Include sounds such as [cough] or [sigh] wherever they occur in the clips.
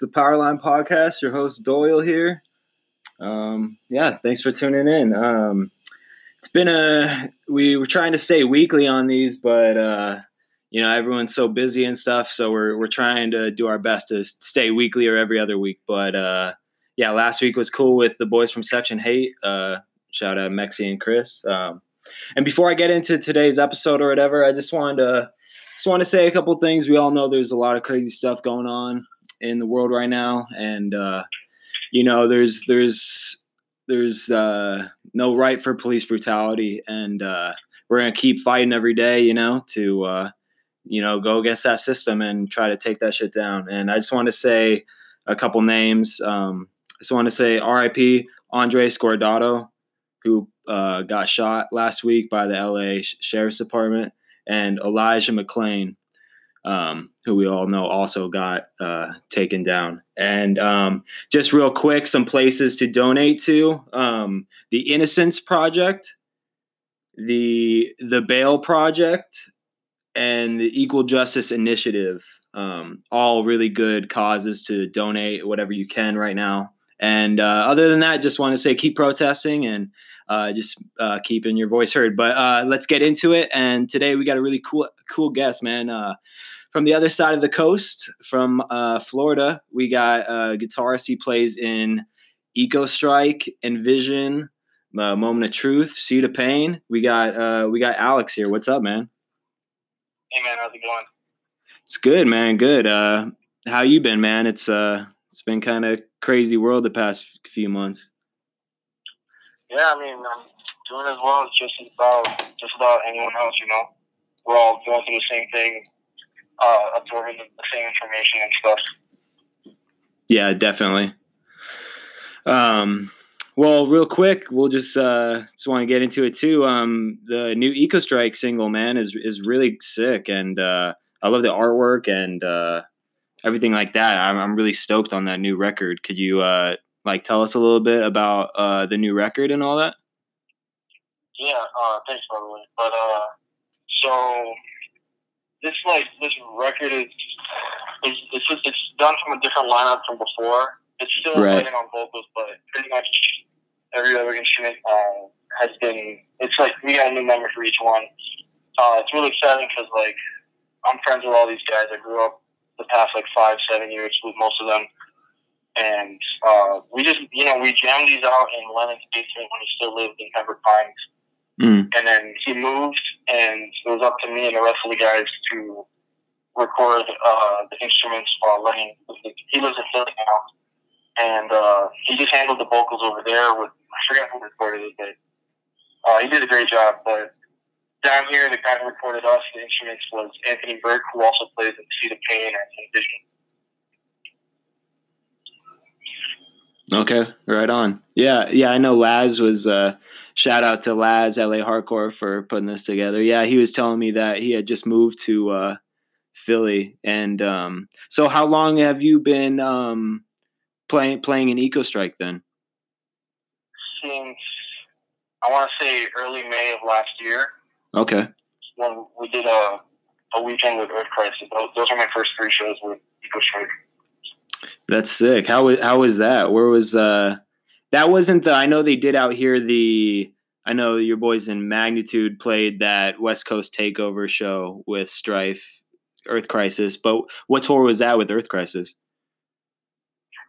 the Powerline Podcast. Your host, Doyle, here. Um, yeah, thanks for tuning in. Um, it's been a, we were trying to stay weekly on these, but, uh, you know, everyone's so busy and stuff. So we're, we're trying to do our best to stay weekly or every other week. But, uh, yeah, last week was cool with the boys from Section H8. Uh, shout out Mexi and Chris. Um, and before I get into today's episode or whatever, I just wanted to just want to say a couple things. We all know there's a lot of crazy stuff going on in the world right now, and uh, you know, there's there's there's uh, no right for police brutality, and uh, we're gonna keep fighting every day. You know, to uh, you know go against that system and try to take that shit down. And I just want to say a couple names. Um, I just want to say R.I.P. Andres Guardado, who uh, got shot last week by the LA Sheriff's Department and Elijah McClain, um, who we all know also got uh, taken down. And um, just real quick, some places to donate to: um, the Innocence Project, the the Bail Project, and the Equal Justice Initiative. Um, all really good causes to donate whatever you can right now. And uh, other than that, just want to say keep protesting and uh, just uh, keeping your voice heard. But uh, let's get into it. And today we got a really cool, cool guest, man. Uh, from the other side of the coast, from uh, Florida, we got a guitarist. He plays in Ecostrike, Envision, uh, Moment of Truth, Seed of Pain. We got we got Alex here. What's up, man? Hey, man. How's it going? It's good, man. Good. how you been, man? It's it's been kind of crazy world the past few months yeah, I mean, I'm doing as well as just about just about anyone else. You know, we're all going through the same thing, uh, absorbing the same information and stuff. Yeah, definitely. Um, well, real quick, we'll just uh, just want to get into it too. Um, the new Ecostrike single, man, is is really sick, and uh, I love the artwork and uh, everything like that. I'm, I'm really stoked on that new record. Could you uh, like tell us a little bit about uh, the new record and all that? Yeah, uh, thanks by the way. But uh, so this like this record is it's it's just it's done from a different lineup from before. It's still right. on vocals, but pretty much every other instrument uh, has been. It's like we got a new member for each one. Uh, it's really exciting because like I'm friends with all these guys. I grew up the past like five, seven years with most of them and uh, we just, you know, we jammed these out in Lennon's basement when he still lived in Pembroke Pines. Mm. And then he moved, and it was up to me and the rest of the guys to record uh, the instruments while Lennon. He lives in Philly now, and uh, he just handled the vocals over there. With I forget who recorded it, but uh, he did a great job. But down here, the guy who recorded us, the instruments, was Anthony Burke, who also plays in Seed of Pain and Envision. Okay, right on. Yeah, yeah, I know Laz was uh shout out to Laz LA Hardcore for putting this together. Yeah, he was telling me that he had just moved to uh Philly and um so how long have you been um playing playing in Ecostrike then? Since I want to say early May of last year. Okay. When we did a a weekend with Earth Crisis. Those, those are my first three shows with Ecostrike. That's sick. How how was that? Where was uh that wasn't the I know they did out here the I know your boys in Magnitude played that West Coast Takeover show with Strife, Earth Crisis, but what tour was that with Earth Crisis?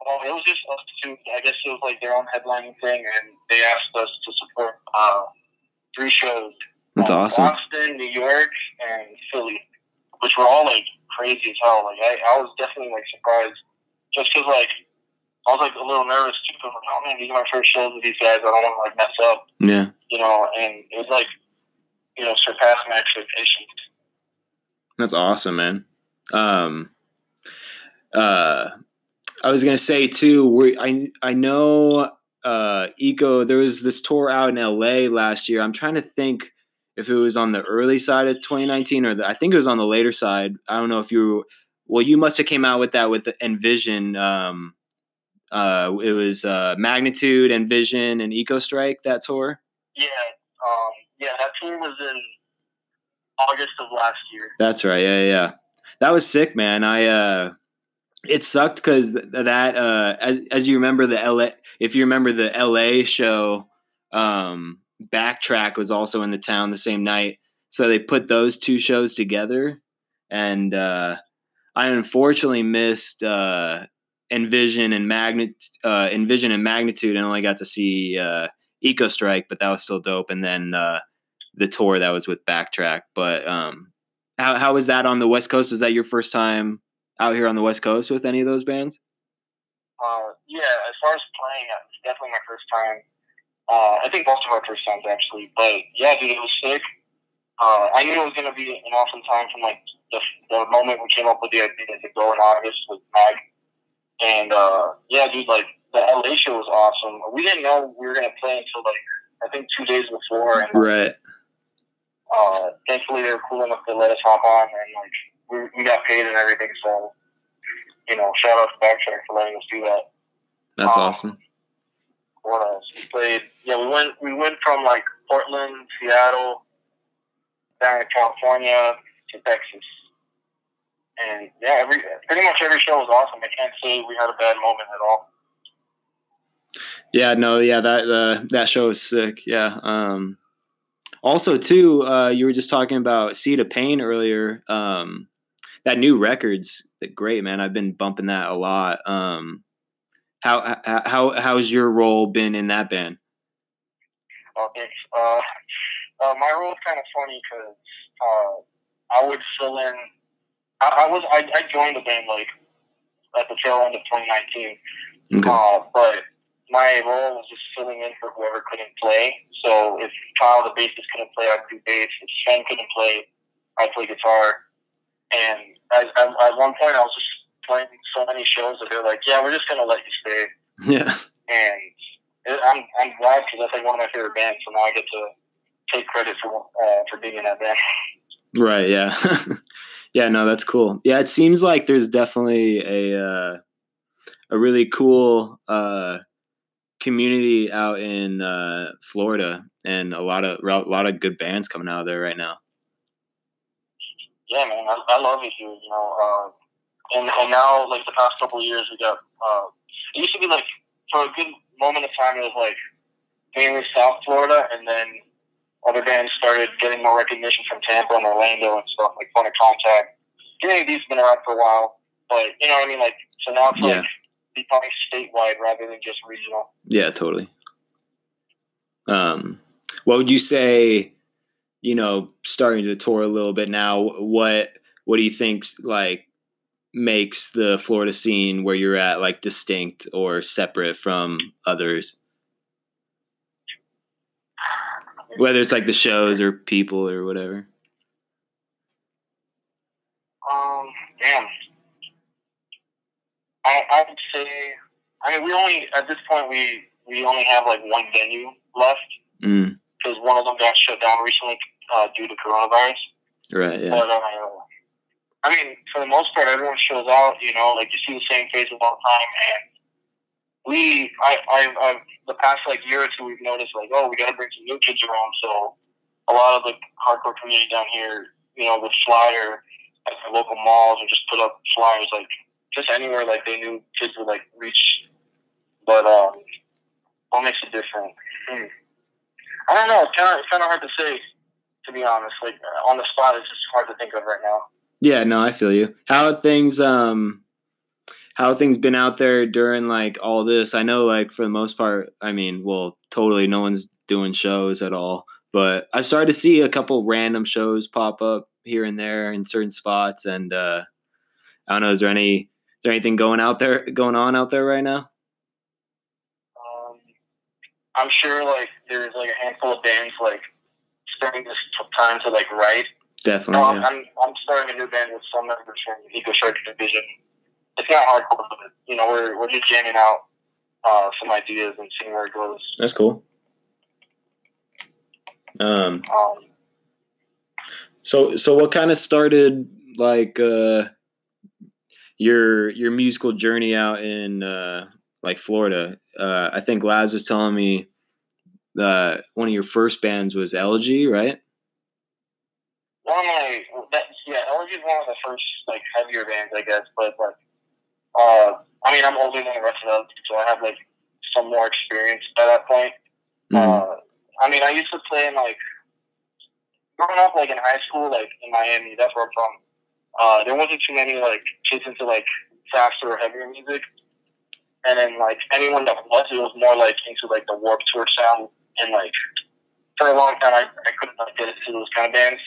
Well, it was just us two. I guess it was like their own headlining thing, and they asked us to support uh, three shows. That's um, awesome. Boston, New York, and Philly, which were all like crazy as hell. Like I, I was definitely like surprised just because like I was like a little nervous too. Cause, like, oh man, these are my first shows with these guys. I don't want to like mess up. Yeah. You know, and it was like you know surpassed my expectations. That's awesome, man. Um, uh, I was gonna say too. We I I know uh Eco. There was this tour out in L.A. last year. I'm trying to think if it was on the early side of 2019 or the, I think it was on the later side. I don't know if you well, you must have came out with that with Envision. Um, uh, it was uh, Magnitude, Envision, and Ecostrike that tour. Yeah, um, yeah, that tour was in August of last year. That's right. Yeah, yeah, that was sick, man. I uh, it sucked because that uh, as as you remember the LA if you remember the LA show um, backtrack was also in the town the same night so they put those two shows together and uh, I unfortunately missed uh, Envision and Magnet uh, Envision and Magnitude and only got to see uh, Ecostrike but that was still dope and then uh, the tour that was with Backtrack but um, how how was that on the West Coast was that your first time out here on the West Coast with any of those bands? Uh, yeah, as far as playing, it's definitely my first time. Uh, I think most of our first times actually, but yeah, dude, it was sick. Uh, I knew it was gonna be an awesome time from like the, the moment we came up with the idea to go in August with Mag, and uh, yeah, dude, like the LA show was awesome. We didn't know we were gonna play until like I think two days before, and right. Uh, thankfully, they were cool enough to let us hop on, and like we, we got paid and everything. So, you know, shout out to Backtrack for letting us do that. That's um, awesome. What else? We played. Yeah, we went. We went from like Portland, Seattle, down to California to Texas, and yeah, every pretty much every show was awesome. I can't say we had a bad moment at all. Yeah, no, yeah, that uh, that show was sick. Yeah. Um, also, too, uh, you were just talking about Seed of Pain earlier. Um, that new record's great, man. I've been bumping that a lot. Um, how how how's your role been in that band? Oh, thanks. Uh, uh, my role is kind of funny because uh, I would fill in. I, I was I, I, joined the band like at the tail end of 2019, okay. Uh, but my role was just filling in for whoever couldn't play. So if Kyle, the bassist, couldn't play, I'd do bass. If Sven couldn't play, I'd play guitar. And at, at, at one point, I was just playing so many shows that they're like, "Yeah, we're just gonna let you stay." Yeah. And it, I'm I'm glad because that's like one of my favorite bands. So now I get to take credit for uh, for being in that band. [laughs] Right. Yeah. [laughs] yeah. No, that's cool. Yeah, it seems like there's definitely a uh, a really cool uh, community out in uh, Florida, and a lot of a lot of good bands coming out of there right now. Yeah, man, I, I love it here. You know, uh, and and now like the past couple of years, we got. Uh, it used to be like for a good moment of time, it was like mainly South Florida, and then other bands started getting more recognition from Tampa and Orlando and stuff like Point of Contact. Of these have been around for a while, but you know what I mean. Like so now it's yeah. like becoming statewide rather than just regional. Yeah, totally. Um, what would you say? You know, starting to tour a little bit now. What what do you think like makes the Florida scene where you're at like distinct or separate from others? Whether it's like the shows or people or whatever. Um, damn. I, I would say, I mean, we only at this point we we only have like one venue left because mm. one of them got shut down recently uh, due to coronavirus. Right. Yeah. But uh, I mean, for the most part, everyone shows out. You know, like you see the same faces all the time, and we, I, I, I've the past like year or two, we've noticed like, oh, we got to bring some new kids around. So a lot of the hardcore community down here, you know, would flyer at the local malls and just put up flyers like just anywhere like they knew kids would like reach. But um, what makes it different? Hmm. I don't know. It's kind of it's kind of hard to say, to be honest. Like on the spot, it's just hard to think of right now. Yeah, no, I feel you. How things um how things been out there during like all this? I know like for the most part, I mean, well, totally no one's doing shows at all, but I started to see a couple random shows pop up here and there in certain spots and uh I don't know, is there any is there anything going out there going on out there right now? Um, I'm sure like there's like a handful of bands like spending this time to like write. Definitely. Um, yeah. I'm I'm starting a new band with some members from Eco Strike Envision. It's not hardcore, but you know we're we're just jamming out uh, some ideas and seeing where it goes. That's cool. Um, um so so what kind of started like uh your your musical journey out in uh, like Florida. Uh, I think Laz was telling me that one of your first bands was Elegy, right? One of my that, yeah, Elegy is one of the first like heavier bands, I guess. But like uh, I mean, I'm older than the rest of them, so I have like some more experience by that point. Mhm. Uh, I mean, I used to play in like growing up, like in high school, like in Miami. That's where I'm from. Uh, there wasn't too many like kids into like faster or heavier music, and then like anyone that was, it was more like into like the Warped Tour sound. And like for a long time, I, I couldn't like, get into those kind of bands.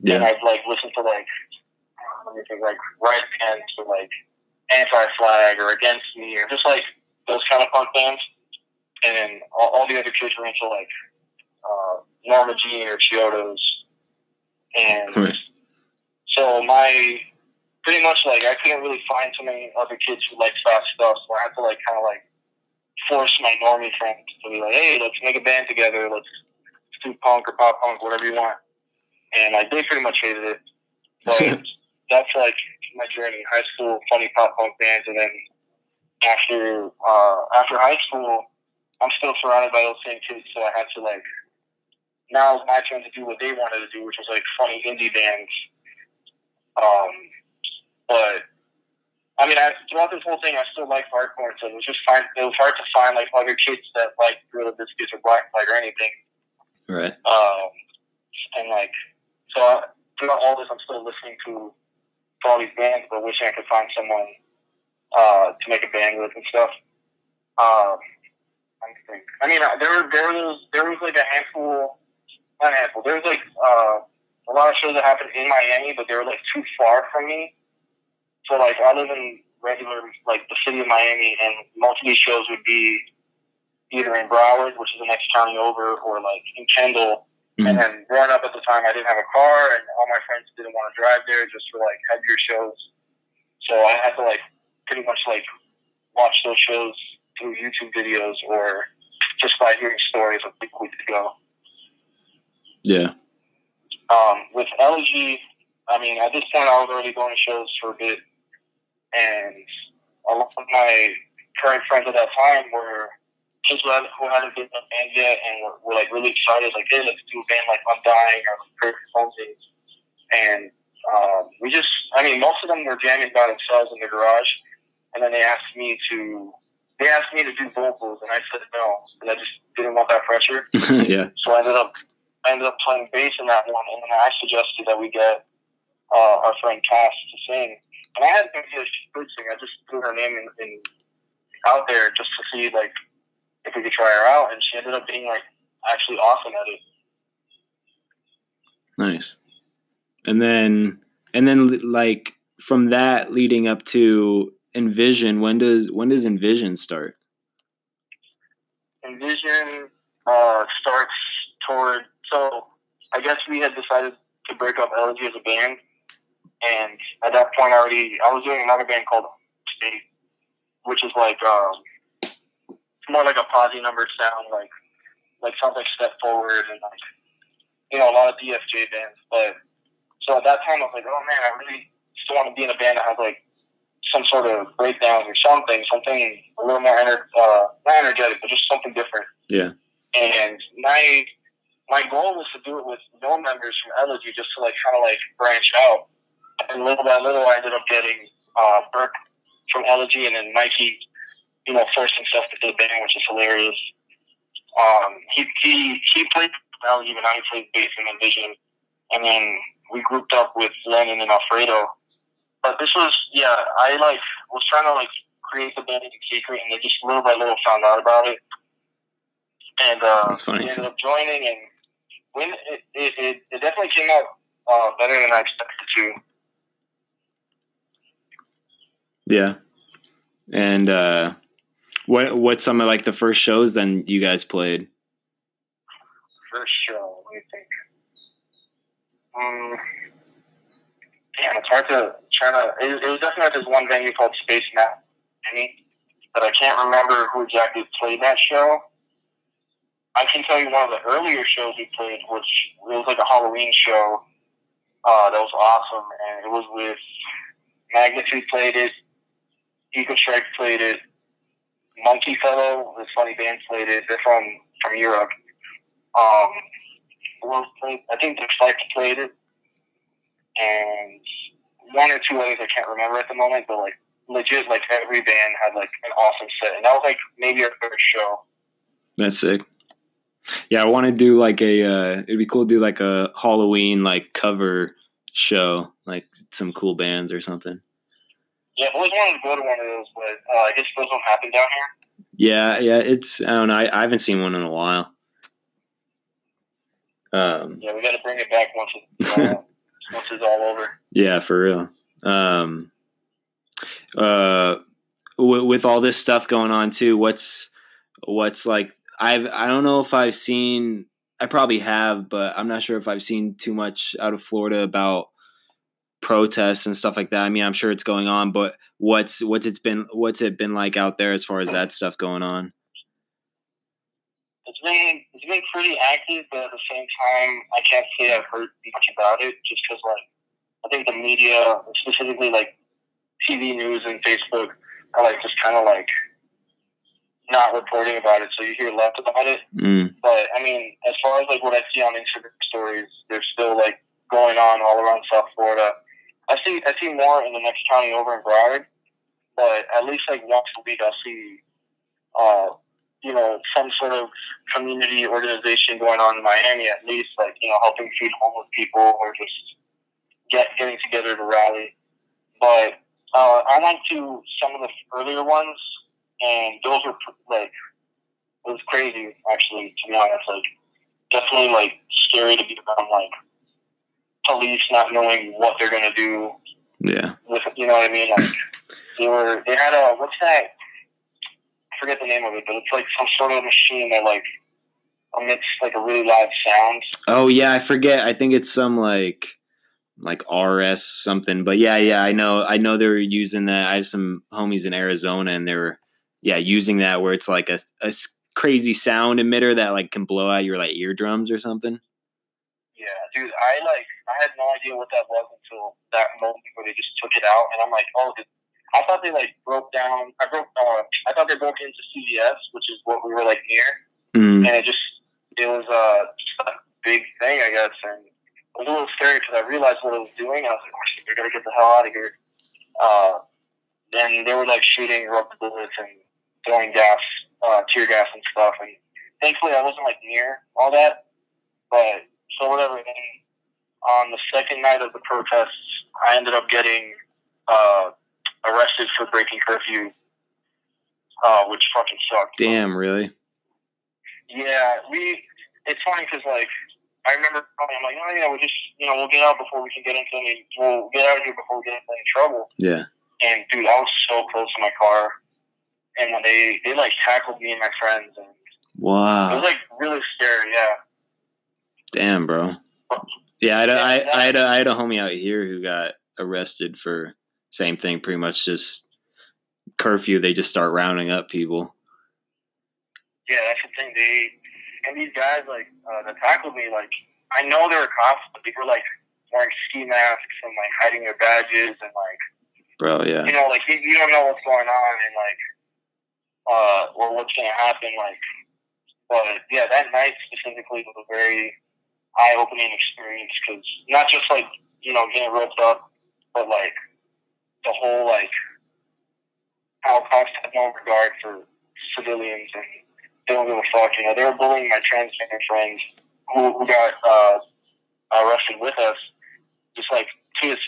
Yeah. And. I'd like listen to like think like Rise Against or like Anti Flag or Against Me or just like those kind of punk bands. And then all, all the other kids were into like uh, Norma Jean or Chiodos. And Right. so my pretty much like I couldn't really find too many other kids who liked fast stuff, so I had to like kind of like force my normie friends to be like, hey, let's make a band together, let's do punk or pop punk, whatever you want. And like they pretty much hated it, [laughs] but that's like my journey. High school, funny pop punk bands, and then after uh, after high school, I'm still surrounded by those same kids, so I had to like now it's my turn to do what they wanted to do, which was like funny indie bands. Um, but I mean, I, throughout this whole thing, I still like hardcore, so it was just fine. It was hard to find like other kids that like Gorilla Biscuits or Black Flag or anything. Right. Um, and like, so I, throughout all this, I'm still listening to, to all these bands, but wishing I could find someone uh, to make a band with and stuff. Um, I think. I mean, uh, there there was there was like a handful, not a handful. There was like uh, a lot of shows that happened in Miami, but they were like too far from me. So like, I live in regular like the city of Miami, and most of these shows would be either in Broward, which is the next county over, or like in Kendall. And Mhm. then growing up at the time, I didn't have a car, and all my friends didn't want to drive there just for like heavier shows. So I had to like pretty much like watch those shows through YouTube videos or just by hearing stories of people we could go. Yeah. Um, with Elegy, I mean, at this point, I was already going to shows for a bit, and a lot of my current friends at that time were who hadn't, who hadn't been band yet and were, were like really excited, like, hey, let's do a band like Undying or like Perfect. And um, we just, I mean, most of them were jamming by themselves in the garage, and then they asked me to, they asked me to do vocals, and I said no, and I just didn't want that pressure. [laughs] yeah. So I ended up I ended up playing bass in that one, and then I suggested that we get uh, our friend Cass to sing. And I had no idea she could sing. I just threw her name in, in out there just to see like if we could try her out, and she ended up being like actually awesome at it. Nice. And then and then like from that leading up to Envision, when does when does Envision start? Envision uh, starts toward so I guess we had decided to break up Elegy as a band, and at that point, I already I was doing another band called State, which is like um, more like a Posi Numbers sound, like like sounds like Step Forward and like you know a lot of DFJ bands. But so at that time, I was like, oh man, I really still want to be in a band that has like some sort of breakdowns or something, something a little more ener- uh, not energetic, but just something different. Yeah. And my my goal was to do it with no members from Elegy, just to like kind of like branch out. And little by little, I ended up getting uh, Burke from Elegy, and then Mikey, you know, first and stuff to the band, which is hilarious. Um, he he he played but now he plays bass in Envision, and then we grouped up with Lennon and Alfredo. But this was, yeah, I like was trying to like create the band in secret, and they just little by little found out about it. And uh, That's funny. we ended up joining, and when it it, it, it definitely came out uh, better than I expected to. Yeah. And uh what what's some of like the first shows then you guys played? First show, me think. Um, damn, it's hard to try to. It, it was definitely at this one venue called Space Map, but I can't remember who exactly played that show. I can tell you one of the earlier shows we played, which it was like a Halloween show. Uh, that was awesome, and it was with Magnitude played it, Ecostrike played it, Monkey Fellow, this funny band played it. They're from from Europe. Um? I think the Spike played it, and one or two others I can't remember at the moment. But like legit like every band had like an awesome set, and that was like maybe our third show. That's sick. Yeah, I want to do like a. Uh, it'd be cool to do like a Halloween like cover show, like some cool bands or something. Yeah, I've always wanted to go to one of those, but uh, I guess those don't happen down here. Yeah, yeah, it's I don't know. I, I haven't seen one in a while. Um, Yeah, we got to bring it back once it's uh, [laughs] once it's all over. Yeah, for real. Um, uh, w- with all this stuff going on too, what's what's like? I've I don't know if I've seen. I probably have, but I'm not sure if I've seen too much out of Florida about protests and stuff like that. I mean, I'm sure it's going on, but what's what's it's been what's it been like out there as far as that stuff going on? It's been it's been pretty active, but at the same time, I can't say I've heard much about it, just because like I think the media, specifically like TV news and Facebook, are like just kind of like not reporting about it, so you hear less about it. Mm, But I mean, as far as like what I see on Instagram stories, they're still like going on all around South Florida. I see I see more in the next county over in Broward, but at least like once a week I'll see, uh, you know, some sort of community organization going on in Miami. At least like you know, helping feed homeless people or just get getting together to rally. But uh, I went to some of the earlier ones, and those were like it was crazy actually to be honest like definitely like scary to be around like police not knowing what they're gonna do yeah. with you know what I mean like they were they had a what's that I forget the name of it but it's like some sort of machine that like emits like a really loud sound Oh yeah, I forget. I think it's some like like RS something. But yeah, yeah, I know. I know they're using that. I have some homies in Arizona, and they were yeah using that where it's like a crazy sound emitter that like can blow out your like eardrums or something. Yeah dude I like I had no idea what that was until that moment where they just took it out and I'm like oh did, I thought they like broke down I broke uh, I thought they broke into CVS which is what we were like near Mm, and it just it was uh, just a big thing, I guess, and it was a little scary because I realized what it was doing. I was like, "Oh we gotta get the hell out of here." Uh, then they were like shooting rubber bullets and throwing gas, uh, tear gas and stuff, and thankfully I wasn't like near all that. But so whatever. On the second night of the protests, I ended up getting uh, arrested for breaking curfew, uh, which fucking sucked. damn, really? Yeah, we. It's funny because like I remember him like, oh yeah, we just you know we'll get out before we can get into any. We'll get out of here before we get into any trouble. Yeah. And dude, I was so close to my car, and when they they like tackled me and my friends, and wow, it was like really scary. Yeah. Damn, bro. Yeah, I had, a, I, I had a, I had a homie out here who got arrested for same thing, pretty much just curfew. They just start rounding up people. Yeah, that's the thing. They and these guys like uh, that tackled me. Like I know they were cops, but they were like wearing ski masks and like hiding their badges and like Bro, yeah. you know, like you, you don't know what's going on and like uh or what's gonna happen, like but yeah, that night specifically was a very eye opening experience because not just like, you know, getting roped up, but like the whole like how cops have no regard for civilians and they don't give a fuck, you know, they were bullying my transgender friends who, who got uh arrested with us, just like just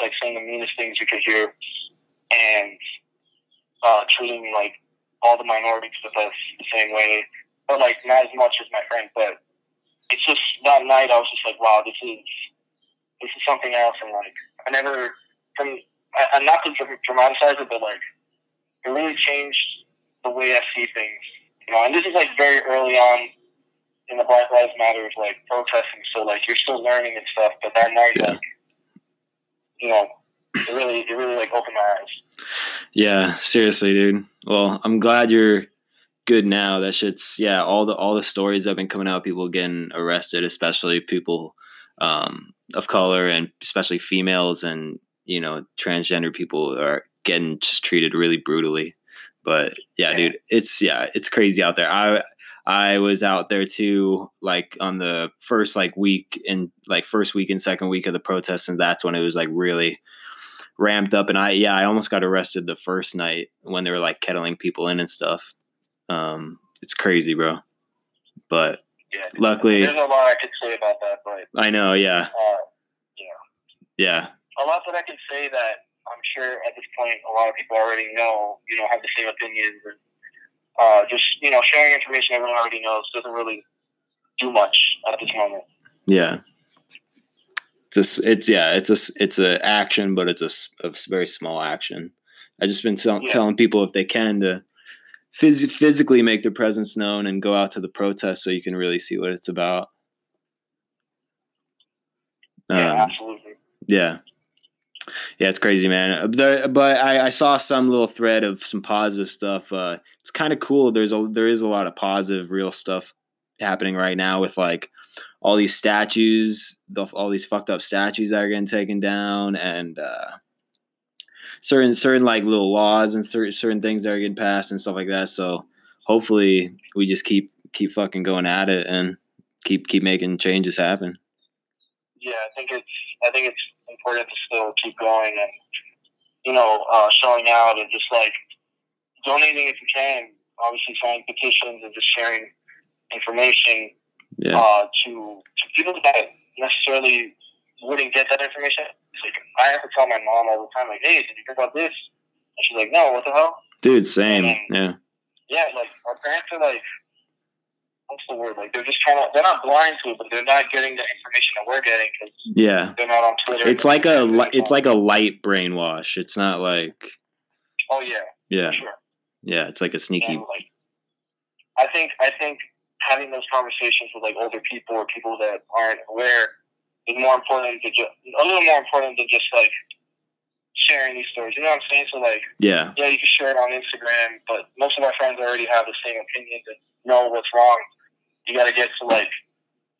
like saying the meanest things you could hear and uh, treating like all the minorities with us the same way, but like not as much as my friend. But it's just that night I was just like, wow, this is this is something else, and like I never from I, I'm not to dramatize it, but like it really changed the way I see things. You know, and this is like very early on in the Black Lives Matters like protesting, so like you're still learning and stuff. But that night, Yeah. like you know, it really it really like opened my eyes. Yeah, seriously, dude. Well, I'm glad you're good now. That shit's yeah. All the all the stories that have been coming out, people getting arrested, especially people um, of color and especially females and you know transgender people are getting just treated really brutally. But yeah, Yeah. dude, it's yeah, it's crazy out there. I I was out there too, like on the first like week and like first week and second week of the protests, and that's when it was like really ramped up, and I yeah, I almost got arrested the first night when they were like kettling people in and stuff. Um, it's crazy, bro. But Yeah. luckily, There's a lot I could say about that, but I know. Yeah, uh, yeah, a lot that I can say that I'm sure at this point a lot of people already know, you know, have the same opinions and uh, just, you know, sharing information everyone already knows doesn't really do much at this moment. yeah. It's a, it's yeah, it's a it's a action, but it's a, a very small action. I just been tell, Yeah. telling people if they can to phys- physically make their presence known and go out to the protest so you can really see what it's about. Yeah, Um, absolutely. Yeah. Yeah, it's crazy, man. But I, I saw some little thread of some positive stuff. Uh, it's kind of cool. There's a there is a lot of positive, real stuff happening right now with like all these statues, the, all these fucked up statues that are getting taken down, and uh, certain certain like little laws and certain certain things that are getting passed and stuff like that. So hopefully we just keep keep fucking going at it and keep keep making changes happen. Yeah, I think it's I think it's important to still keep going and you know uh, showing out and just like donating if you can. Obviously, signing petitions and just sharing information Yeah. uh, to to people that necessarily wouldn't get that information. Like I have to tell my mom all the time, like, "Hey, did you hear about this?" And she's like, "No, what the hell?" Dude, same. Yeah. Yeah, like our parents are like, what's the word? Like they're just trying to. They're not blind to it, but they're not getting the information that we're getting because Yeah. they're not on Twitter. It's like a li- it's like a light brainwash. It's not like oh yeah, yeah. sure. Yeah, it's like a sneaky And, like, I think I think having those conversations with like older people or people that aren't aware is more important to just a little more important than just like sharing these stories. You know what I'm saying? So like, Yeah. yeah, you can share it on Instagram, but most of our friends already have the same opinions and know what's wrong. You got to get to like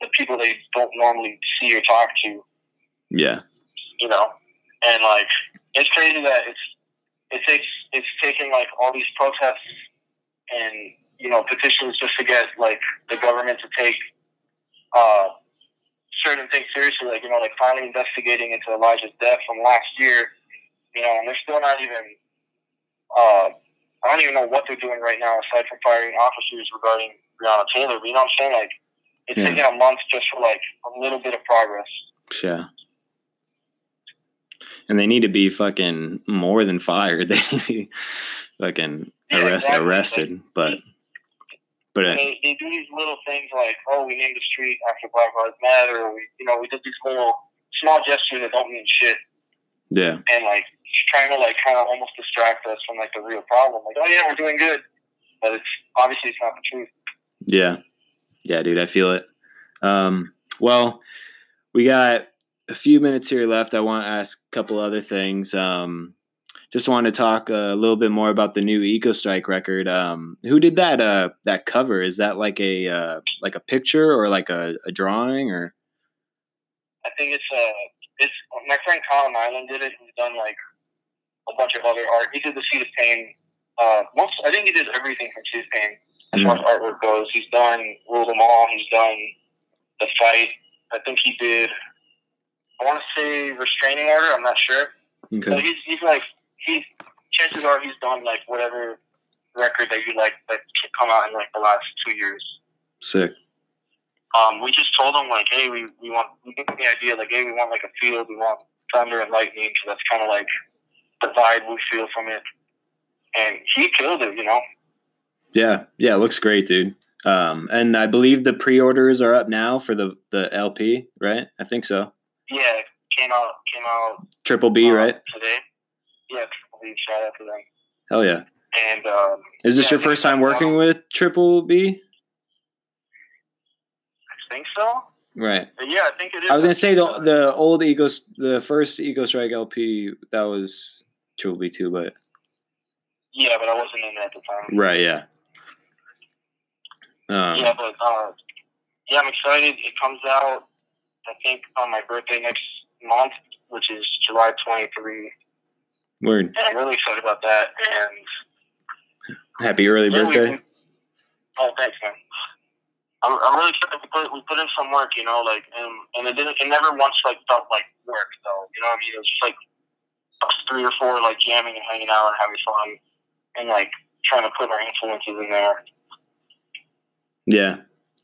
the people they don't normally see or talk to. Yeah. you know, and like it's crazy that it's it takes it's taken like all these protests and you know petitions just to get like the government to take uh, certain things seriously, like you know, like finally investigating into Elijah's death from last year, you know, and they're still not even. Uh, I don't even know what they're doing right now aside from firing officers regarding Breonna Taylor. But you know what I'm saying? Like it's Yeah. taking a month just for like a little bit of progress. Yeah. And they need to be fucking more than fired. [laughs] They need to be fucking Yeah, arrest, exactly. arrested. But but uh, they, they do these little things like, oh, we named the street after Black Lives Matter, or we, you know, we did these little small gestures that don't mean shit, yeah. and like trying to like kind of almost distract us from like the real problem. Like, oh yeah, we're doing good, but it's obviously it's not the truth. Yeah. Yeah, dude, I feel it. Um, well, we got a few minutes here left. I want to ask a couple other things. Um, just want to talk a little bit more about the new Ecostrike record. Um, who did that? Uh, that cover is that like a uh, like a picture or like a, a drawing or? I think it's uh, it's my friend Colin Island did it. He's done like a bunch of other art. He did the Seed of Pain. Uh, most I think he did everything from Seed of Pain as far as artwork goes. He's done Rule Them All. He's done the fight. I think he did. I want to say restraining order. I'm not sure, but Okay. he's he's like he. Chances are he's done like whatever record that you like that come out in like the last two years. Sick. Um, we just told him like, hey, we, we want we get the idea like, hey, we want like a field, we want thunder and lightning because that's kind of like the vibe we feel from it. And he killed it, you know. Yeah. Yeah. Looks great, dude. Um, and I believe the pre-orders are up now for the the LP, right? I think so. Yeah, came out came out Triple B, uh, right? today. Yeah, Triple B. shout out to them. Hell yeah. And um, Is this Yeah, your first time working with Triple B? I think so. Right. Yeah, I think it is. I was gonna say the the old Eco, the first Ecostrike LP that was Triple B too, but Yeah, but I wasn't in at the time. right, yeah. Um, Yeah, but uh, yeah, I'm excited. It comes out, I think, on my birthday next month, which is July 23. Word. And I'm really excited about that. And Happy early yeah, birthday. oh, thanks, man. I'm, I'm really excited. We put, we put in some work, you know, like, and, and it didn't, it never once like felt like work, though. You know what I mean? It was just like us three or four like jamming and hanging out and having fun and like trying to put our influences in there. Yeah.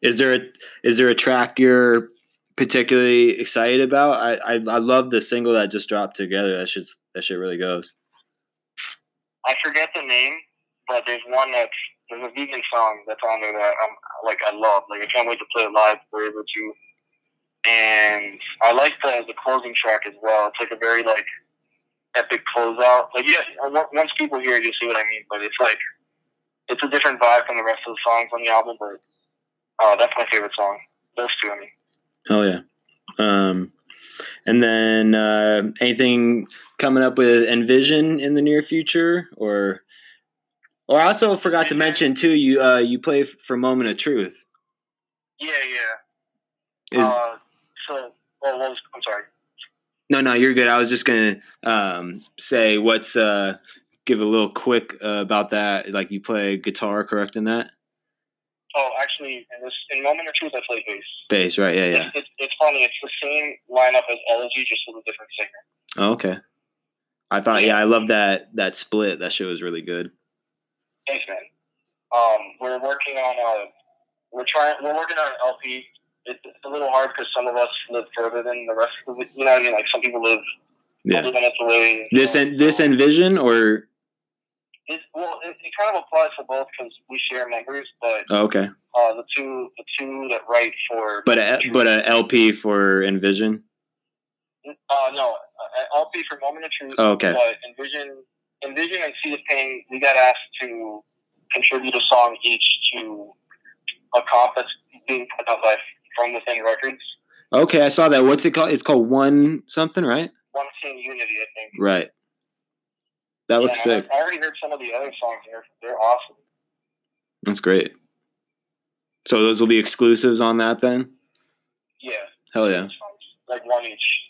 Is there a is there a track you're particularly excited about? I I, I love the single that just dropped together. That shit that shit really goes. I forget the name, but there's one that's there's a vegan song that's on there that I'm like I love. Like I can't wait to play it live if we're able to. And I like the the closing track as well. It's like a very like epic closeout. Like yeah, once people hear it, you'll see what I mean. But it's like it's a different vibe from the rest of the songs on the album. But uh, that's my favorite song. Those two, I mean. Oh yeah. Um, and then uh, anything coming up with Envision in the near future, or or I also forgot to mention too. You uh, you play for Moment of Truth. Yeah, yeah. Is, uh, so, well, was, I'm sorry. No, no, you're good. I was just gonna um, say what's uh, give a little quick uh, about that. Like you play guitar, correct in that? Oh, actually, in this in Moment of Truth, I play bass. Bass, right? Yeah, yeah. It's, it's, it's funny. It's the same lineup as Elegy, just with a different singer. Oh, okay. I thought, yeah, I love that that split. That show was really good. Thanks, man. Um, we're working on a. We're trying. We're working on an LP it's, a little hard because some of us live further than the rest of the. You know, what I mean, like some people live yeah. This and this envision or. It, well, it, it, kind of applies for both because we share members, but oh, okay. Uh, the two the two that write for but a, but a LP for Envision. Uh, no, LP for Moment of Truth. Oh, okay. But Envision, Envision and Seed of Pain, we got asked to contribute a song each to a comp that's being put out by from Within Records. Okay, I saw that. What's it called? It's called One something, right? One Scene Unity, I think. Right. That looks yeah, sick. I, already heard some of the other songs. They're they're awesome. That's great. So those will be exclusives on that then. Yeah. Hell yeah. Like one each.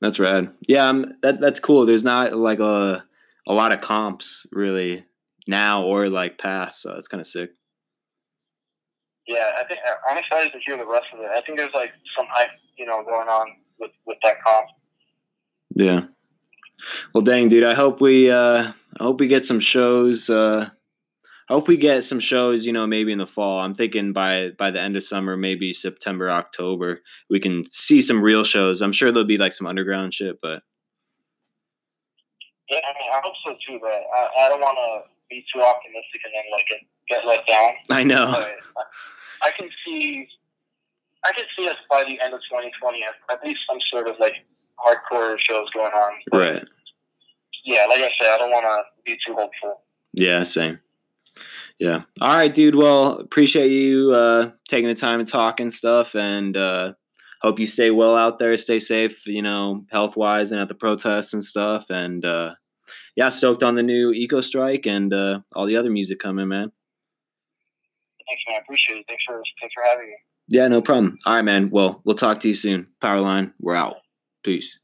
That's rad. Yeah, um, that that's cool. There's not like a a lot of comps really now or like past, so it's kind of sick yeah, I think I'm excited to hear the rest of it. I think there's like some hype, you know, going on with with that comp. Yeah. Well, dang, dude. I hope we uh, I hope we get some shows. Uh, I hope we get some shows. You know, maybe in the fall. I'm thinking by by the end of summer, maybe September, October, we can see some real shows. I'm sure there'll be like some underground shit, but. Yeah, I mean, I hope so too. But I, I don't want to be too optimistic and then like get let down. I know. But I can see, I can see us by the end of 2020 at, at least some sort of like hardcore shows going on. Right. Yeah, like I said, I don't want to be too hopeful. Yeah, same. Yeah. All right, dude. Well, appreciate you uh, taking the time to talk and stuff, and uh, hope you stay well out there, stay safe, you know, health wise, and at the protests and stuff. And uh, yeah, stoked on the new Ecostrike and uh, all the other music coming, man. Thanks, man. I appreciate it. Thanks for thanks for having me. Yeah, no problem. All right, man. Well, we'll talk to you soon. Powerline, we're out. Peace.